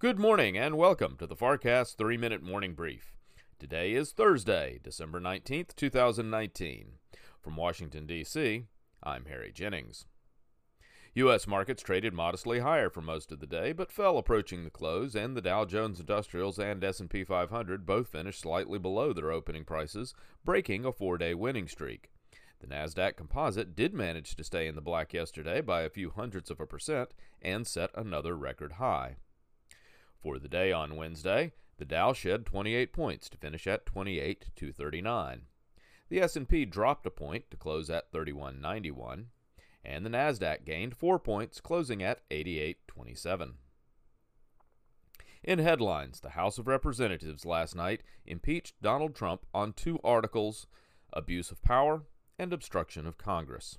Good morning and welcome to the FarrCast 3 Minute Morning Brief. Today is Thursday, December 19th, 2019. From Washington, D.C., I'm Harry Jennings. U.S. markets traded modestly higher for most of the day, but fell approaching the close, and the Dow Jones Industrials and S&P 500 both finished slightly below their opening prices, breaking a four-day winning streak. The Nasdaq Composite did manage to stay in the black yesterday by a few hundredths of a percent and set another record high. For the day on Wednesday, the Dow shed 28 points to finish at 28,239. The S&P dropped a point to close at 3191, and the Nasdaq gained 4 points, closing at 8827. In headlines, the House of Representatives last night impeached Donald Trump on two articles: abuse of power and obstruction of Congress.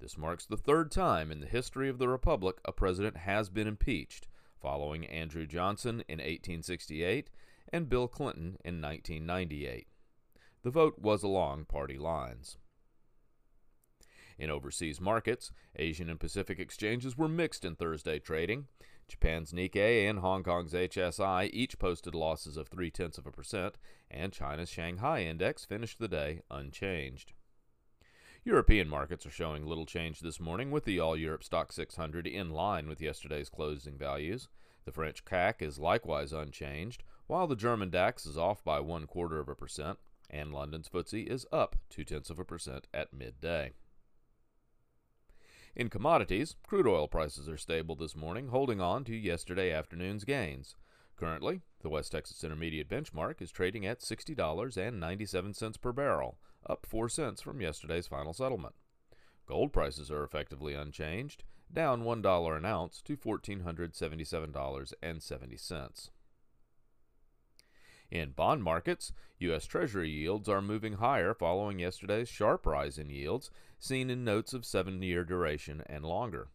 This marks the third time in the history of the Republic a president has been impeached, following Andrew Johnson in 1868 and Bill Clinton in 1998. The vote was along party lines. In overseas markets, Asian and Pacific exchanges were mixed in Thursday trading. Japan's Nikkei and Hong Kong's HSI each posted losses of three tenths of a percent, and China's Shanghai index finished the day unchanged. European markets are showing little change this morning, with the All Europe Stock 600 in line with yesterday's closing values. The French CAC is likewise unchanged, while the German DAX is off by one quarter of a percent, and London's FTSE is up two tenths of a percent at midday. In commodities, crude oil prices are stable this morning, holding on to yesterday afternoon's gains. Currently, the West Texas Intermediate benchmark is trading at $60.97 per barrel, up 4 cents from yesterday's final settlement. Gold prices are effectively unchanged, down $1 an ounce to $1,477.70. In bond markets, U.S. Treasury yields are moving higher following yesterday's sharp rise in yields seen in notes of seven year duration and longer.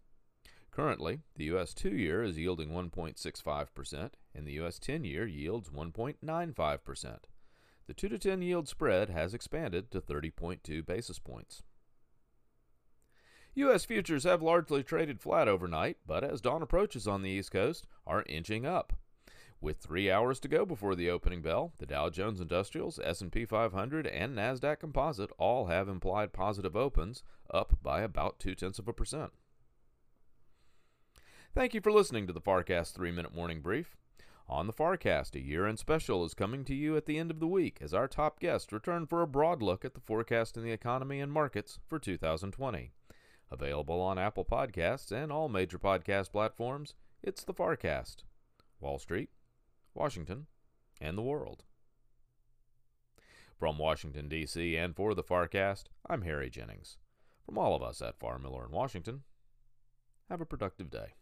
Currently, the U.S. two year is yielding 1.65%, and the U.S. 10 year yields 1.95%. The 2 to 10 yield spread has expanded to 30.2 basis points. U.S. futures have largely traded flat overnight, but as dawn approaches on the East Coast, are inching up. With three hours to go before the opening bell, the Dow Jones Industrials, S&P 500, and Nasdaq Composite all have implied positive opens, up by about two tenths of a percent. Thank you for listening to the FarrCast 3 Minute Morning Brief. On the FarrCast, a year end special is coming to you at the end of the week as our top guests return for a broad look at the forecast in the economy and markets for 2020. Available on Apple Podcasts and all major podcast platforms, it's the FarrCast. Wall Street, Washington, and the world. From Washington, D.C., and for the FarrCast, I'm Harry Jennings. From all of us at Farr Miller in Washington, have a productive day.